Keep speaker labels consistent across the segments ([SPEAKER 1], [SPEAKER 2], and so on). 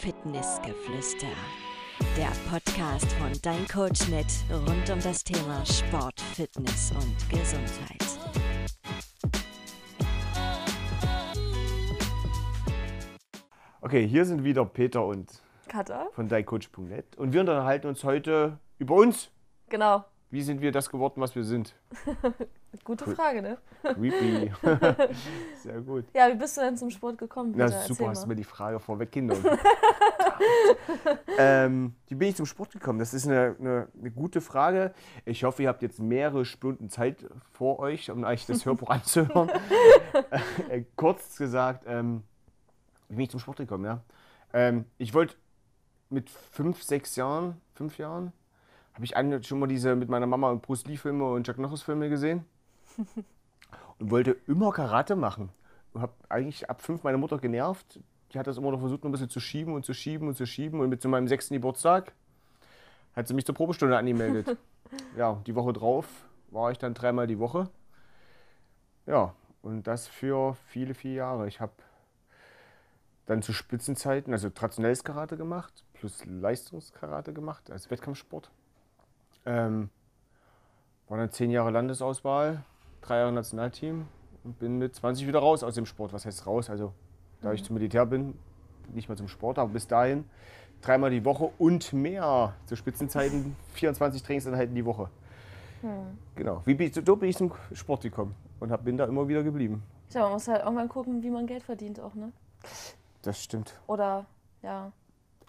[SPEAKER 1] Fitnessgeflüster. Der Podcast von Dein Coach Net rund um das Thema Sport, Fitness und Gesundheit.
[SPEAKER 2] Okay, hier sind wieder Peter und
[SPEAKER 3] Katha?
[SPEAKER 2] von deincoach.net und wir unterhalten uns heute über uns.
[SPEAKER 3] Genau.
[SPEAKER 2] Wie sind wir das geworden, was wir sind?
[SPEAKER 3] Gute
[SPEAKER 2] Cool.
[SPEAKER 3] Frage, ne?
[SPEAKER 2] Creepy. Sehr gut.
[SPEAKER 3] Ja, wie bist du denn zum Sport gekommen?
[SPEAKER 2] Na,
[SPEAKER 3] Peter?
[SPEAKER 2] Super, hast du mir die Frage vorweggenommen. ähm, wie bin ich zum Sport gekommen? Das ist eine, eine, eine gute Frage. Ich hoffe, ihr habt jetzt mehrere Stunden Zeit vor euch, um euch das Hörbuch anzuhören. äh, kurz gesagt, ähm, wie bin ich zum Sport gekommen? Ja? Ähm, ich wollte mit fünf, sechs Jahren, fünf Jahren, habe ich eine, schon mal diese mit meiner Mama und Bruce Lee Filme und Chuck Norris Filme gesehen und wollte immer Karate machen. Und habe eigentlich ab fünf meine Mutter genervt. Die hat das immer noch versucht, noch ein bisschen zu schieben und zu schieben und zu schieben. Und mit zu meinem sechsten Geburtstag hat sie mich zur Probestunde angemeldet. ja, die Woche drauf war ich dann dreimal die Woche. Ja, und das für viele, viele Jahre. Ich habe dann zu Spitzenzeiten, also traditionelles Karate gemacht, plus Leistungskarate gemacht, als Wettkampfsport. Ähm, war dann zehn Jahre Landesauswahl, drei Jahre Nationalteam und bin mit 20 wieder raus aus dem Sport. Was heißt raus? Also, da ich zum Militär bin, nicht mehr zum Sport, aber bis dahin dreimal die Woche und mehr. Zu Spitzenzeiten 24 Trainingseinheiten die Woche. Genau. Wie bin ich, so bin ich zum Sport gekommen und hab, bin da immer wieder geblieben.
[SPEAKER 3] Ja, man muss halt irgendwann gucken, wie man Geld verdient auch, ne?
[SPEAKER 2] Das stimmt.
[SPEAKER 3] Oder, ja,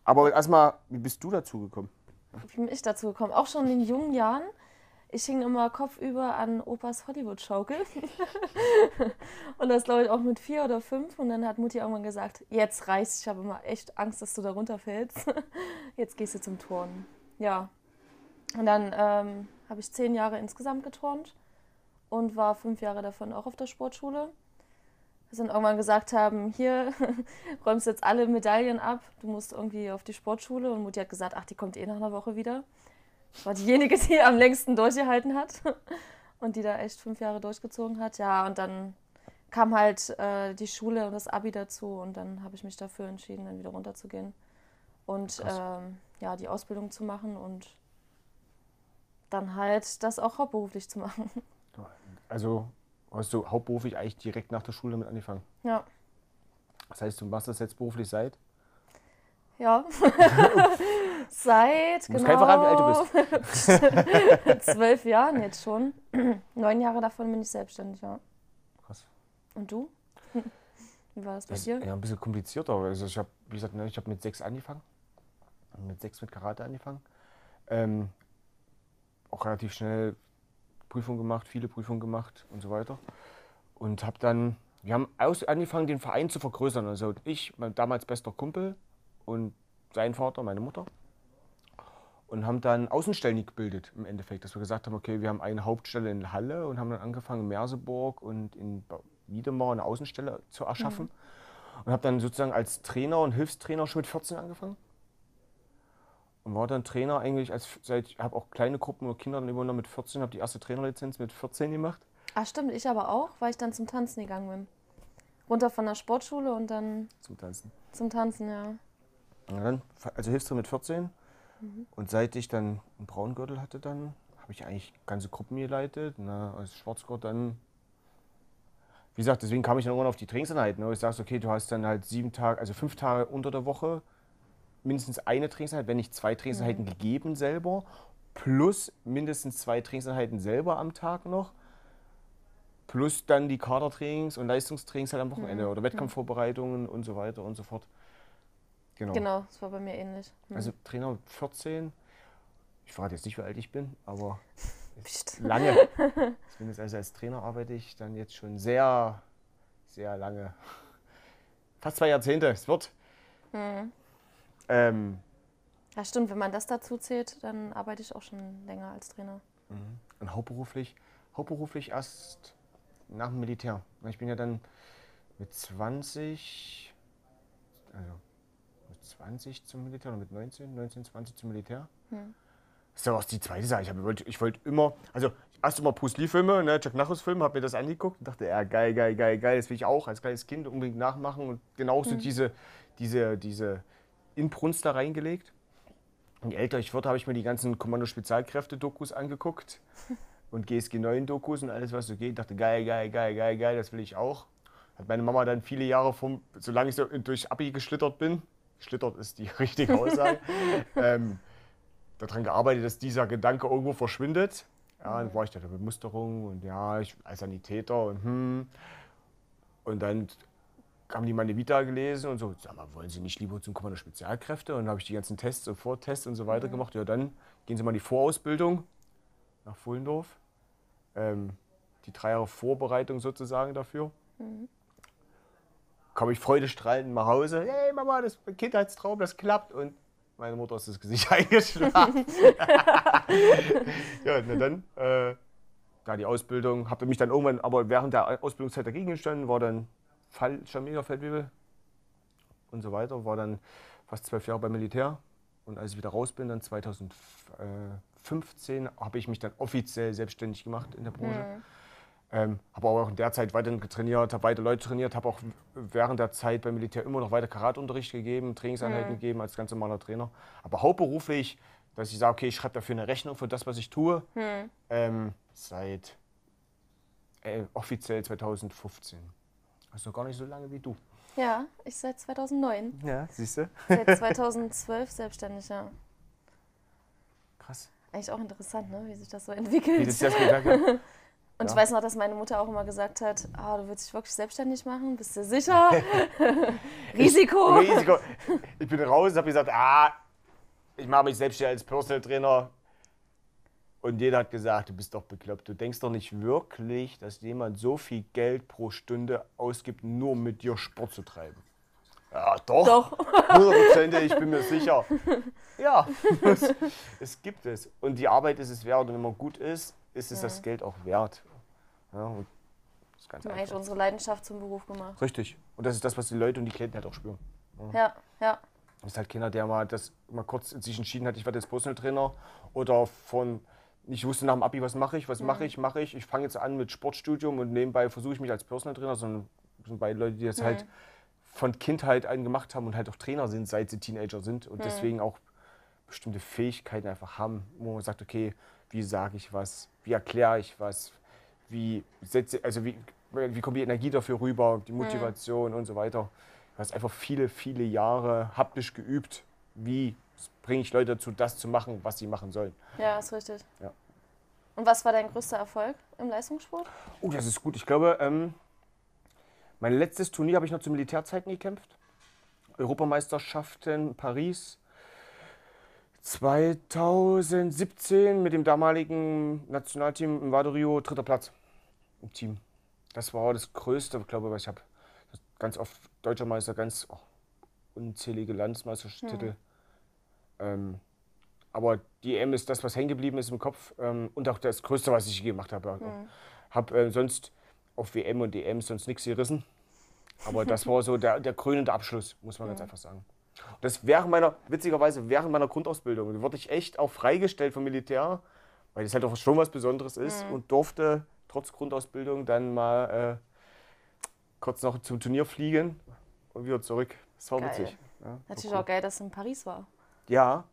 [SPEAKER 2] Aber erstmal, wie bist du dazu gekommen?
[SPEAKER 3] Wie bin ich dazu gekommen? Auch schon in jungen Jahren. Ich hing immer kopfüber an Opas Hollywood-Schaukel. und das glaube ich auch mit vier oder fünf. Und dann hat Mutti irgendwann gesagt, jetzt reicht's. Ich habe immer echt Angst, dass du da runterfällst. jetzt gehst du zum Turnen. Ja. Und dann ähm, habe ich zehn Jahre insgesamt geturnt und war fünf Jahre davon auch auf der Sportschule. Bis dann irgendwann gesagt haben, hier räumst jetzt alle Medaillen ab, du musst irgendwie auf die Sportschule. Und Mutti hat gesagt, ach, die kommt eh nach einer Woche wieder. Das war diejenige, die am längsten durchgehalten hat und die da echt fünf Jahre durchgezogen hat. Ja, und dann kam halt äh, die Schule und das Abi dazu und dann habe ich mich dafür entschieden, dann wieder runterzugehen und ähm, ja, die Ausbildung zu machen und dann halt das auch hauptberuflich zu machen.
[SPEAKER 2] Also hast du hauptberuflich eigentlich direkt nach der Schule damit angefangen.
[SPEAKER 3] Ja,
[SPEAKER 2] Das heißt, du machst das jetzt beruflich seit?
[SPEAKER 3] ja. Seit
[SPEAKER 2] Du musst
[SPEAKER 3] genau
[SPEAKER 2] verraten, wie alt du bist.
[SPEAKER 3] zwölf Jahren jetzt schon. Neun Jahre davon bin ich selbstständig, ja.
[SPEAKER 2] Krass.
[SPEAKER 3] Und du? Wie war das bei
[SPEAKER 2] Das
[SPEAKER 3] dir?
[SPEAKER 2] ja ein bisschen komplizierter. Also ich habe, wie gesagt, ne, ich habe mit sechs angefangen. Mit sechs mit Karate angefangen. Ähm, auch relativ schnell Prüfungen gemacht, viele Prüfungen gemacht und so weiter. Und habe dann, wir haben aus, angefangen, den Verein zu vergrößern. Also ich, mein damals bester Kumpel und sein Vater, meine Mutter. Und haben dann Außenstellen gebildet im Endeffekt, dass wir gesagt haben, okay, wir haben eine Hauptstelle in Halle und haben dann angefangen in Merseburg und in Wiedemar eine Außenstelle zu erschaffen. Und habe dann sozusagen als Trainer und Hilfstrainer schon mit 14 angefangen. Und war dann Trainer eigentlich, als seit ich habe auch kleine Gruppen und Kinder dann übernommen mit 14, habe die erste Trainerlizenz mit 14 gemacht.
[SPEAKER 3] Ach stimmt, ich aber auch, weil ich dann zum Tanzen gegangen bin. Runter von der Sportschule und dann
[SPEAKER 2] zum Tanzen.
[SPEAKER 3] zum Tanzen, ja.
[SPEAKER 2] Und dann, also Hilfstrainer mit 14. Und seit ich dann einen Braungürtel hatte, dann habe ich eigentlich ganze Gruppen geleitet. Ne, als Schwarzgurt dann, wie gesagt, deswegen kam ich dann irgendwann auf die Trainingseinheiten. Ne? Ich sage, okay, du hast dann halt sieben Tage, also fünf Tage unter der Woche mindestens eine Trainingseinheit, wenn nicht zwei Trainingseinheiten gegeben selber, plus mindestens zwei Trainingseinheiten selber am Tag noch, plus dann die Kadertrainings und Leistungstrainings halt am Wochenende oder Wettkampfvorbereitungen und so weiter und so fort. Genau.
[SPEAKER 3] Genau, das war bei mir ähnlich. Hm.
[SPEAKER 2] Also Trainer mit 14. Ich verrate jetzt nicht, wie alt ich bin, aber lange. Zumindest also als Trainer arbeite ich dann jetzt schon sehr, sehr lange. Fast zwei Jahrzehnte. Es wird.
[SPEAKER 3] Hm.
[SPEAKER 2] Ähm,
[SPEAKER 3] Ja, stimmt, wenn man das dazu zählt, dann arbeite ich auch schon länger als Trainer.
[SPEAKER 2] und hauptberuflich, hauptberuflich erst nach dem Militär. Ich bin ja dann mit 20, also mit 20 zum Militär oder mit 19, 19, 20 zum Militär.
[SPEAKER 3] Hm.
[SPEAKER 2] Das ist ja auch die zweite Sache. Ich, wollte ich wollt immer, also erst immer Bruce Lee-Filme, ne, Jack Nachos-Filme, habe mir das angeguckt und dachte, ja, geil, geil, geil, geil, das will ich auch als kleines Kind unbedingt nachmachen und genauso diese, diese, diese, Inbrunst da reingelegt. Und je älter ich wurde, habe ich mir die ganzen Kommando-Spezialkräfte-Dokus angeguckt und GSG 9-Dokus und alles, was so geht. Ich dachte, geil, geil, geil, geil, geil, das will ich auch. Hat meine Mama dann viele Jahre, vom, solange ich so durch Abi geschlittert bin, geschlittert ist die richtige Aussage, ähm, daran gearbeitet, dass dieser Gedanke irgendwo verschwindet. Ja, dann war ich da der Bemusterung und ja, ich als Sanitäter und hm. Und dann haben die meine Vita gelesen und so, sag mal, wollen Sie nicht lieber zum Kommando Spezialkräfte? Und dann habe ich die ganzen Tests und Vortests und so weiter
[SPEAKER 3] Mhm.
[SPEAKER 2] gemacht. Ja, dann gehen Sie mal in die Vorausbildung nach Fullendorf. Ähm, die drei Jahre Vorbereitung sozusagen dafür.
[SPEAKER 3] Mhm.
[SPEAKER 2] Komme ich freudestrahlend nach Hause. Hey Mama, das Kindheitstraum, das klappt. Und meine Mutter ist das Gesicht eingeschlafen. ja, na dann, äh, da die Ausbildung, habe mich dann irgendwann, aber während der Ausbildungszeit dagegen gestanden, war dann Fallschirmjäger, Feldwebel und so weiter, war dann fast zwölf Jahre beim Militär. Und als ich wieder raus bin, dann 2015, habe ich mich dann offiziell selbstständig gemacht in der Branche. Ähm, habe aber auch in der Zeit weiterhin trainiert, habe weiter Leute trainiert, habe auch während der Zeit beim Militär immer noch weiter Karateunterricht gegeben, Trainingseinheiten gegeben als ganz normaler Trainer. Aber hauptberuflich, dass ich sage, okay, ich schreibe dafür eine Rechnung für das, was ich tue, ähm, seit äh, offiziell 2015. Also noch gar nicht so lange wie du.
[SPEAKER 3] Ja, ich seit 2009.
[SPEAKER 2] Ja, siehst du?
[SPEAKER 3] Seit 2012 selbstständig, ja.
[SPEAKER 2] Krass.
[SPEAKER 3] Eigentlich auch interessant, ne? wie sich das so
[SPEAKER 2] Wie
[SPEAKER 3] entwickelt.
[SPEAKER 2] das jetzt gesagt hat.
[SPEAKER 3] Und ich
[SPEAKER 2] ja.
[SPEAKER 3] weiß noch, dass meine Mutter auch immer gesagt hat, ah, du willst dich wirklich selbstständig machen, bist du sicher? Risiko.
[SPEAKER 2] Risiko. Ich bin raus und habe gesagt, ah, ich mache mich selbstständig als Personal Trainer. Und jeder hat gesagt, du bist doch bekloppt. Du denkst doch nicht wirklich, dass jemand so viel Geld pro Stunde ausgibt, nur um mit dir Sport zu treiben. Ja, doch.
[SPEAKER 3] Doch.
[SPEAKER 2] Hundertprozentig, ich bin mir sicher. Ja, es, es gibt es. Und die Arbeit ist es wert. Und wenn man gut ist, ist es das Geld auch wert. Ja, und das ist ganz
[SPEAKER 3] Wir haben eigentlich unsere Leidenschaft zum Beruf gemacht.
[SPEAKER 2] Richtig. Und das ist das, was die Leute und die Klienten halt auch spüren.
[SPEAKER 3] Ja, ja.
[SPEAKER 2] Das ist halt keiner, der mal das mal kurz sich entschieden hat, ich werde jetzt Personal Trainer oder von ich wusste nach dem Abi, was mache ich, was mache ich, mache ich. Ich fange jetzt an mit Sportstudium und nebenbei versuche ich mich als Personal Trainer, sondern das sind beide Leute, die das halt von Kindheit an gemacht haben und halt auch Trainer sind, seit sie Teenager sind und deswegen auch bestimmte Fähigkeiten einfach haben, wo man sagt, okay, wie sage ich was, wie erkläre ich was, wie setze, also wie, wie kommt die Energie dafür rüber, die Motivation und so weiter. Du hast einfach viele, viele Jahre haptisch geübt, wie bringe ich Leute dazu, das zu machen, was sie machen sollen.
[SPEAKER 3] Ja, ist richtig.
[SPEAKER 2] Ja.
[SPEAKER 3] Und was war dein größter Erfolg im Leistungssport?
[SPEAKER 2] Oh, das ist gut. Ich glaube, ähm, mein letztes Turnier habe ich noch zu Militärzeiten gekämpft. Europameisterschaften Paris 2017 mit dem damaligen Nationalteam im Vado Rio dritter Platz im Team. Das war das Größte, glaube ich, was ich habe. Ganz oft deutscher Meister, ganz oh, unzählige Landesmeistertitel. Ähm, aber die EM ist das, was hängen geblieben ist im Kopf ähm, und auch das Größte, was ich gemacht habe. Habe äh, sonst auf WM und EM sonst nichts gerissen. Aber das war so der, der krönende Abschluss, muss man ganz einfach sagen. Das während meiner, witzigerweise während meiner Grundausbildung, da wurde ich echt auch freigestellt vom Militär, weil das halt auch schon was Besonderes ist und durfte trotz Grundausbildung dann mal äh, kurz noch zum Turnier fliegen und wieder zurück. Das war
[SPEAKER 3] Geil.
[SPEAKER 2] witzig. Ja,
[SPEAKER 3] Natürlich
[SPEAKER 2] cool.
[SPEAKER 3] auch geil, dass es in Paris war.
[SPEAKER 2] Ja,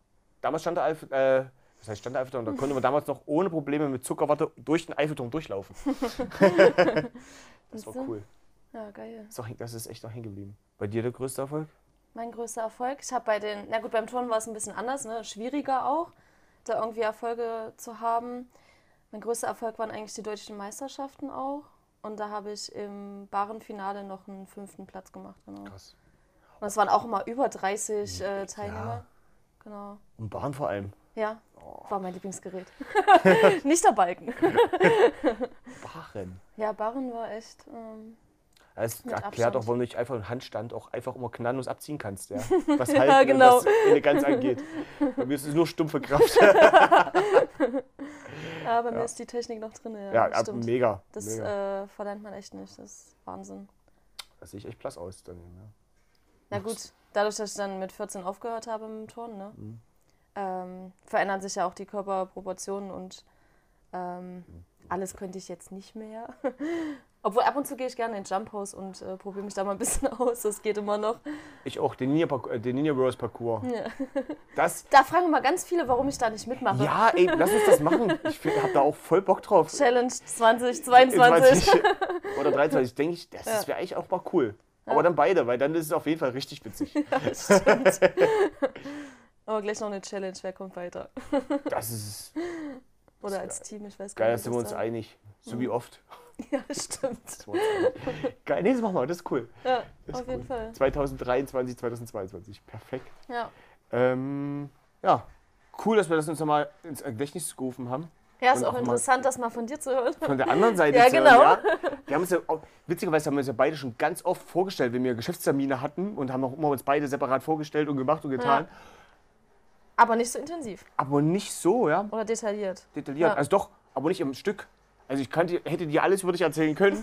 [SPEAKER 2] damals stand der Eifel, äh, das heißt stand der Eiffelturm, da konnte man damals noch ohne Probleme mit Zuckerwatte durch den Eiffelturm durchlaufen. das war cool.
[SPEAKER 3] Ja, geil.
[SPEAKER 2] Das ist, auch, das ist echt noch hängen geblieben. Bei dir der größte Erfolg?
[SPEAKER 3] Mein größter Erfolg. Ich habe bei den, na gut, beim Turnen war es ein bisschen anders, ne? schwieriger auch, da irgendwie Erfolge zu haben. Mein größter Erfolg waren eigentlich die deutschen Meisterschaften auch. Und da habe ich im Barenfinale noch einen fünften Platz gemacht. Genau. Und
[SPEAKER 2] Krass.
[SPEAKER 3] es waren auch immer über 30 äh, Teilnehmer. Genau.
[SPEAKER 2] Und Bahn vor allem.
[SPEAKER 3] Ja, war mein Lieblingsgerät. Nicht der Balken.
[SPEAKER 2] Barren.
[SPEAKER 3] Ja, Barren war echt. Ähm,
[SPEAKER 2] Das erklärt
[SPEAKER 3] Abstand.
[SPEAKER 2] auch, warum du nicht einfach einen Handstand auch einfach immer gnadenlos abziehen kannst. Ja? Was halt
[SPEAKER 3] Ja, genau.
[SPEAKER 2] was Eleganz angeht. Bei mir ist es nur stumpfe Kraft.
[SPEAKER 3] ja, bei mir ist die Technik noch drin. Ja,
[SPEAKER 2] ja,
[SPEAKER 3] stimmt.
[SPEAKER 2] mega.
[SPEAKER 3] Das
[SPEAKER 2] mega.
[SPEAKER 3] äh, verlernt man echt nicht. Das ist Wahnsinn.
[SPEAKER 2] Das sehe ich echt blass aus. Dann, ja.
[SPEAKER 3] Na gut, dadurch, dass ich dann mit 14 aufgehört habe dem Turnen, ne,
[SPEAKER 2] Mhm.
[SPEAKER 3] ähm, verändern sich ja auch die Körperproportionen und ähm, alles könnte ich jetzt nicht mehr. Obwohl ab und zu gehe ich gerne in den Jump House und äh, probiere mich da mal ein bisschen aus. Das geht immer noch.
[SPEAKER 2] Ich auch, den Ninja, äh, den Ninja Rose Parcours. Das,
[SPEAKER 3] Da fragen immer ganz viele, warum ich da nicht mitmache.
[SPEAKER 2] ja, ey, lass uns das machen. Ich habe da auch voll Bock drauf.
[SPEAKER 3] Challenge 2022.
[SPEAKER 2] 20 oder 23, denke ich, das, das wäre eigentlich auch mal cool. Aber dann beide, weil dann ist es auf jeden Fall richtig witzig.
[SPEAKER 3] Stimmt. Aber gleich noch eine Challenge, wer kommt weiter?
[SPEAKER 2] Das ist
[SPEAKER 3] Oder als Team, ich weiß
[SPEAKER 2] geil,
[SPEAKER 3] gar
[SPEAKER 2] da
[SPEAKER 3] nicht.
[SPEAKER 2] sind wir uns
[SPEAKER 3] da-
[SPEAKER 2] einig. So wie oft.
[SPEAKER 3] Ja, stimmt.
[SPEAKER 2] Geil, nee, das machen wir, das ist cool.
[SPEAKER 3] Ja,
[SPEAKER 2] Das ist
[SPEAKER 3] auf jeden
[SPEAKER 2] cool.
[SPEAKER 3] Fall.
[SPEAKER 2] 2023, 2022, perfekt.
[SPEAKER 3] Ja.
[SPEAKER 2] Ähm, ja, cool, dass wir das uns nochmal ins Gedächtnis gerufen haben.
[SPEAKER 3] Ja, ist auch
[SPEAKER 2] auch
[SPEAKER 3] interessant, das mal von dir zu hören.
[SPEAKER 2] Von der anderen Seite
[SPEAKER 3] Ja,
[SPEAKER 2] zu hören,
[SPEAKER 3] genau.
[SPEAKER 2] ja. Wir haben uns ja, auch- witzigerweise haben wir uns ja beide schon ganz oft vorgestellt, wenn wir Geschäftstermine hatten und haben auch immer uns beide separat vorgestellt und gemacht und getan.
[SPEAKER 3] Aber nicht so intensiv
[SPEAKER 2] Aber nicht so, ja,
[SPEAKER 3] oder detailliert.
[SPEAKER 2] detailliert.
[SPEAKER 3] Ja.
[SPEAKER 2] Also doch, aber nicht im Stück. Also ich kannte, hätte dir alles über dich erzählen können,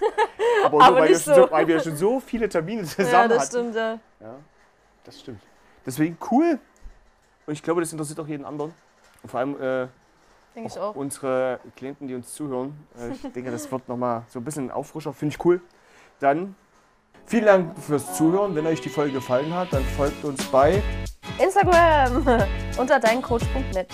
[SPEAKER 2] aber,
[SPEAKER 3] Aber
[SPEAKER 2] nur, weil, wir schon
[SPEAKER 3] so.
[SPEAKER 2] so, weil wir schon so viele Termine
[SPEAKER 3] Ja,
[SPEAKER 2] zusammen
[SPEAKER 3] das
[SPEAKER 2] hatten.
[SPEAKER 3] stimmt, ja.
[SPEAKER 2] Ja, das stimmt. Deswegen cool. Und ich glaube, das interessiert auch jeden anderen. Und vor allem äh,
[SPEAKER 3] Denke ich
[SPEAKER 2] auch unsere Klienten, die uns zuhören. Äh, ich denke, das wird nochmal so ein bisschen Auffrischer. Finde ich cool. Dann vielen Dank fürs Zuhören. Wenn euch die Folge gefallen hat, dann folgt uns bei
[SPEAKER 3] Instagram unter deincoach.net.